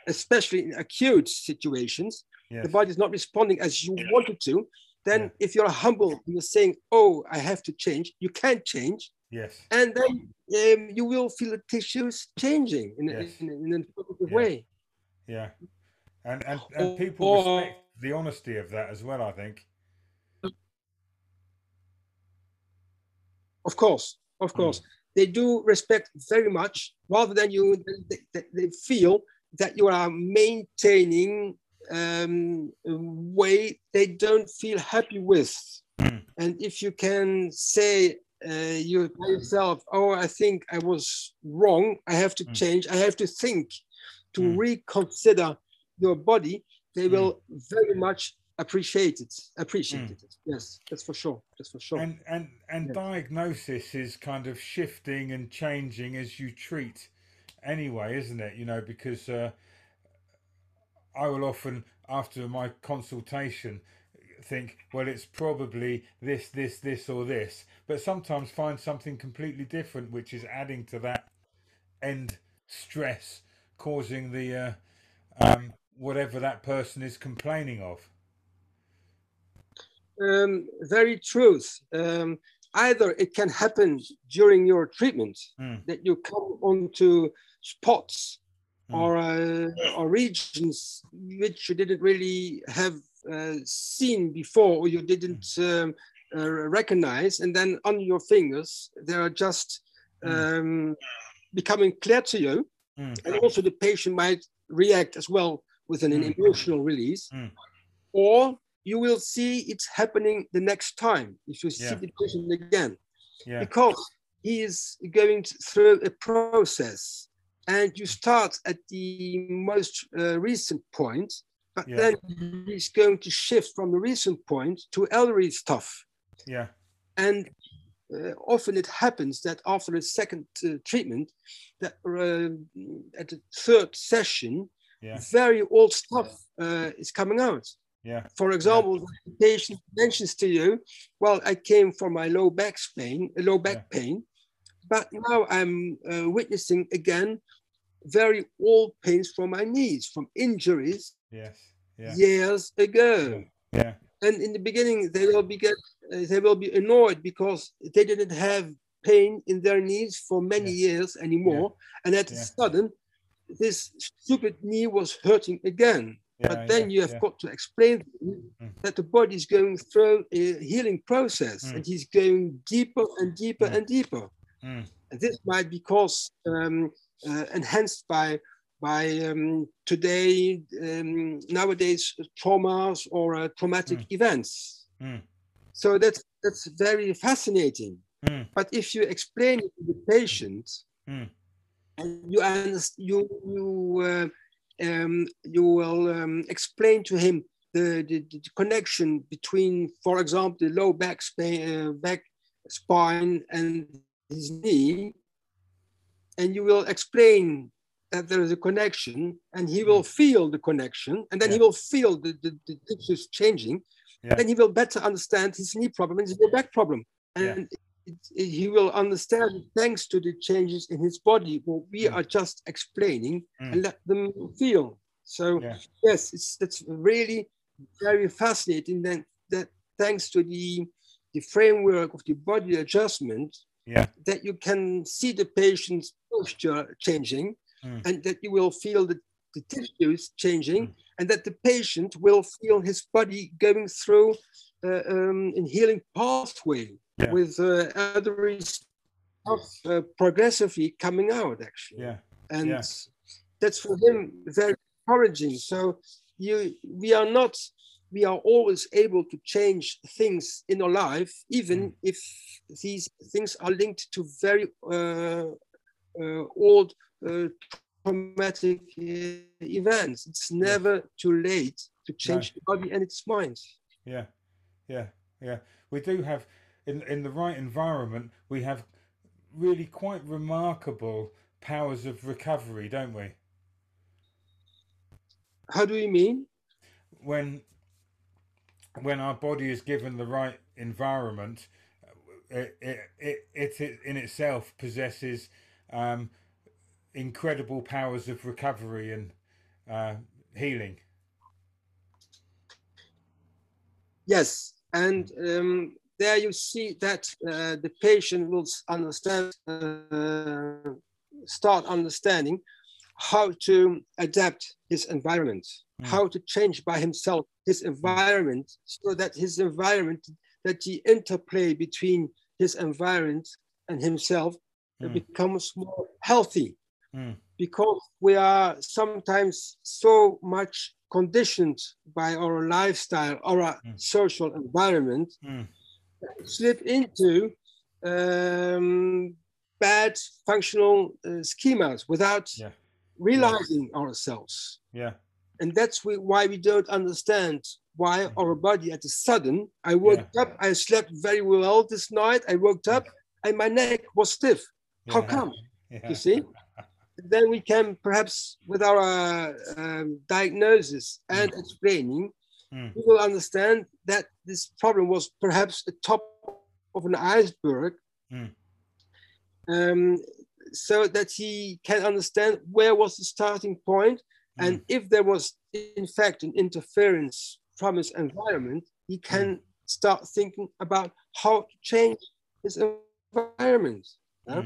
B: especially in acute situations, yes. the body is not responding as you yeah. wanted to, then yeah. if you're humble, you're saying, "Oh, I have to change." You can't change.
A: Yes.
B: And then um, you will feel the tissues changing in, yes. in, in, in a positive way.
A: Yeah. And and, and people or, respect the honesty of that as well. I think.
B: Of course, of hmm. course, mm. they do respect very much. Rather than you, they, they feel that you are maintaining um, way they don't feel happy with. Mm. And if you can say uh, you yourself, oh, I think I was wrong, I have to mm. change, I have to think to mm. reconsider your body, they will very much appreciate it. Appreciate it. Yes, that's for sure. That's for sure.
A: And and and diagnosis is kind of shifting and changing as you treat, anyway, isn't it? You know, because. Uh, I will often, after my consultation, think, well, it's probably this, this, this, or this, but sometimes find something completely different, which is adding to that end stress, causing the uh, um, whatever that person is complaining of.
B: Um, very truth. Um, either it can happen during your treatment mm. that you come onto spots mm. or uh, or regions which you didn't really have uh, seen before or you didn't mm. um, uh, recognize, and then on your fingers they are just mm. um, becoming clear to you, mm. and also the patient might react as well with an, an mm. emotional release, or you will see it's happening the next time if you see the patient again, yeah. because he is going through a process and you start at the most uh, recent point, but yeah. then he's going to shift from the recent point to elderly stuff.
A: Yeah.
B: And uh, often it happens that after a second uh, treatment, that uh, at the third session, yeah. very old stuff uh, is coming out.
A: Yeah.
B: For example, yeah. the patient mentions to you, "Well, I came for my low back pain, a low back yeah. pain, but now I'm uh, witnessing again very old pains from my knees, from injuries
A: yes. yeah.
B: years ago.
A: Yeah. yeah.
B: And in the beginning, they will be get, they will be annoyed because they didn't have pain in their knees for many yeah. years anymore, and at a sudden, this stupid knee was hurting again. but then you have got to explain mm. that the body is going through a healing process, mm. and he's going deeper and deeper mm. and deeper. Mm. And this might be because um, uh, enhanced by by um, today um, nowadays traumas or uh, traumatic mm. events. So that's that's very fascinating. Mm. But if you explain it to the patient, mm. and you you you uh, um, you will um, explain to him the, the, the, connection between, for example, the low back, uh, back spine and his knee, and you will explain that there is a connection and he will mm. feel the connection and then yeah. he will feel the, the, the tissues changing yeah. then he will better understand his knee problem and his low back problem and yeah. it, it, he will understand thanks to the changes in his body what we mm. are just explaining mm. and let them feel so yes it's that's really very fascinating then that thanks to the the framework of the body adjustment
A: yeah.
B: that you can see the patient's posture changing mm. and that you will feel the, the tissues changing mm. And that the patient will feel his body going through uh, um, in healing pathway yeah. with uh, other stuff uh, progressively coming out actually
A: yeah
B: and
A: yeah.
B: that's for him very encouraging so you we are not we are always able to change things in our life, even mm. if these things are linked to very uh, uh, old uh, traumatic uh, events. It's never too late to change no. the body and its mind.
A: Yeah, yeah, yeah. We do have, in, in the right environment, we have really quite remarkable powers of recovery, don't we?
B: How do you mean?
A: When when our body is given the right environment, it, it, it, it in itself possesses um, incredible powers of recovery and uh, healing.
B: Yes, and um, there you see that uh, the patient will understand, uh, start understanding how to adapt his environment, mm. how to change by himself his environment, so that his environment, that the interplay between his environment and himself mm. becomes more healthy. Mm. Because we are sometimes so much conditioned by our lifestyle, our mm. social environment, mm. slip into um, bad functional uh, schemas without yeah. realizing yeah. ourselves.
A: Yeah.
B: And that's we, why we don't understand why mm. our body at a sudden, I woke yeah. up, I slept very well this night, I woke up and my neck was stiff. How come? You see? Then we can perhaps with our um, diagnosis and mm. explaining mm. we will understand that this problem was perhaps the top of an iceberg mm. um, so that he can understand where was the starting point and mm. if there was in fact an interference from his environment he can mm. start thinking about how to change his environment mm uh,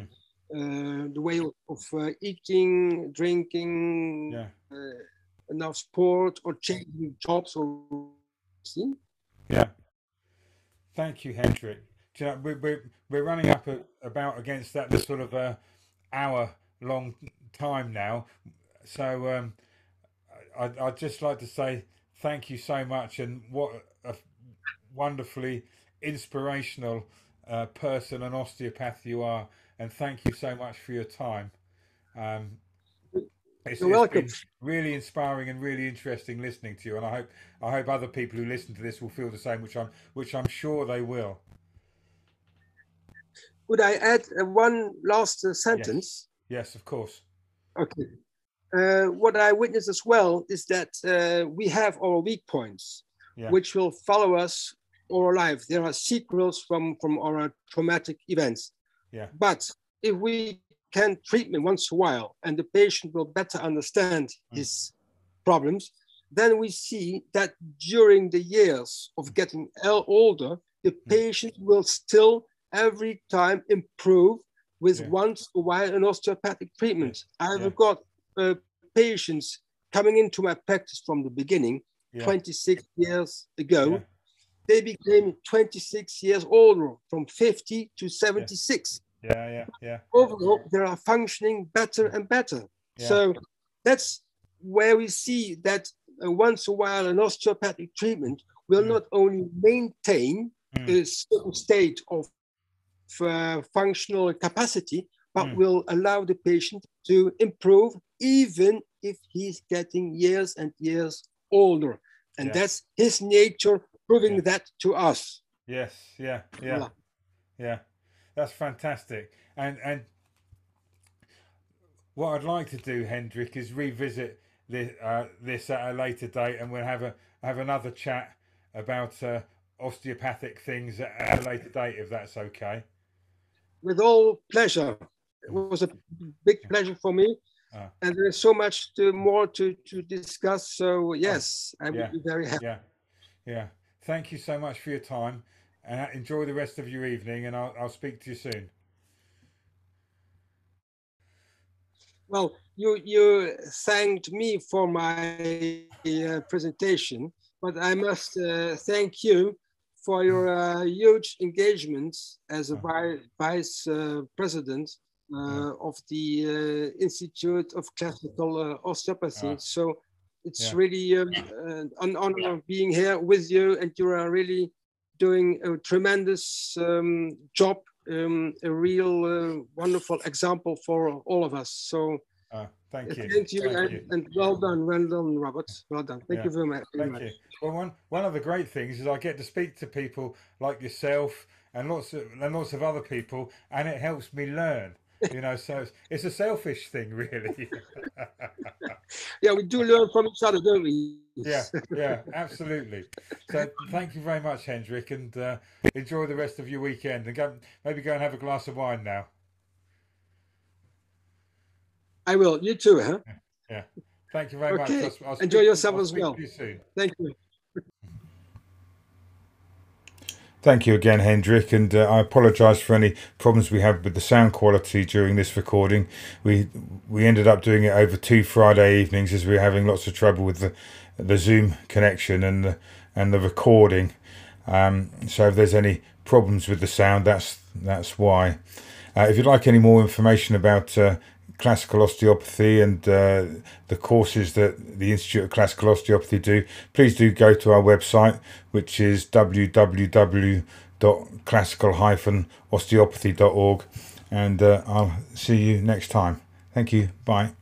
B: the way of, uh, eating, drinking, yeah. Uh, enough sport, or changing jobs or see?
A: Yeah. Thank you, Hendrik. We're, we're, we're running up a, about against that the sort of a hour long time now. So um, I, I'd just like to say thank you so much and what a wonderfully inspirational uh, person and osteopath you are and thank you so much for your time. Um,
B: it's, You're welcome.
A: really inspiring and really interesting listening to you, and I hope I hope other people who listen to this will feel the same, which I'm which I'm sure they will.
B: Would I add uh, one last uh, sentence?
A: Yes. yes. of course.
B: Okay. Uh, what I witness as well is that uh, we have our weak points, yeah. which will follow us all our life. There are sequels from from our traumatic events.
A: Yeah.
B: But if we can treat treatment once in a while and the patient will better understand mm. his problems, then we see that during the years of getting older, the mm. patient will still every time improve with yeah. once a while an osteopathic treatment. Yeah. I've yeah. got uh, patients coming into my practice from the beginning, 26 years ago, they became 26 years older from 50 to 76
A: yeah yeah yeah
B: overall they are functioning better and better yeah. so that's where we see that uh, once a while an osteopathic treatment will mm. not only maintain mm. a certain state of uh, functional capacity but mm. will allow the patient to improve even if he's getting years and years older and yeah. that's his nature proving yeah. that to us.
A: Yes, yeah, yeah, voilà. yeah. That's fantastic. And and what I'd like to do, Hendrik, is revisit this uh, this at a later date, and we'll have a have another chat about uh, osteopathic things at a later date, if that's okay.
B: With all pleasure. It was a big pleasure for me. Uh, and there's so much to, more to, to discuss. So yes, I yeah, would be very happy.
A: Yeah, yeah thank you so much for your time and enjoy the rest of your evening and I'll, I'll speak to you soon.
B: Well, you, you thanked me for my uh, presentation, but I must uh, thank you for your uh, huge engagement as a uh-huh. vice uh, president uh, of the uh, Institute of Classical Osteopathy. So it's yeah. really um, uh, an honor of being here with you, and you are really doing a tremendous um, job, um, a real uh, wonderful example for all of us. So.
A: Uh, thank you.
B: Thank you, thank and, you. and, well done, well done, Robert. Well done. Thank yeah. you very much.
A: Thank much. you. Well, one one of the great things is I get to speak to people like yourself and lots of and lots of other people, and it helps me learn. You know, so it's, it's a selfish thing, really.
B: yeah, we do learn from each other, don't we?
A: yeah, yeah, absolutely. So thank you very much, Hendrik, and uh, enjoy the rest of your weekend. And go, maybe go and have a glass of wine now.
B: I will. You too, huh?
A: Yeah. Thank you very
B: okay.
A: much.
B: I'll, I'll Enjoy yourself I'll as well.
A: You
B: Thank you.
A: Thank you again, Hendrik, and uh, I apologise for any problems we had with the sound quality during this recording. We we ended up doing it over two Friday evenings as we were having lots of trouble with the the Zoom connection and the and the recording. Um, so if there's any problems with the sound, that's that's why. Uh, if you'd like any more information about uh, classical osteopathy and uh, the courses that the Institute of Classical Osteopathy do, please do go to our website, which is www.classical-osteopathy.org, and uh, I'll see you next time. Thank you. Bye.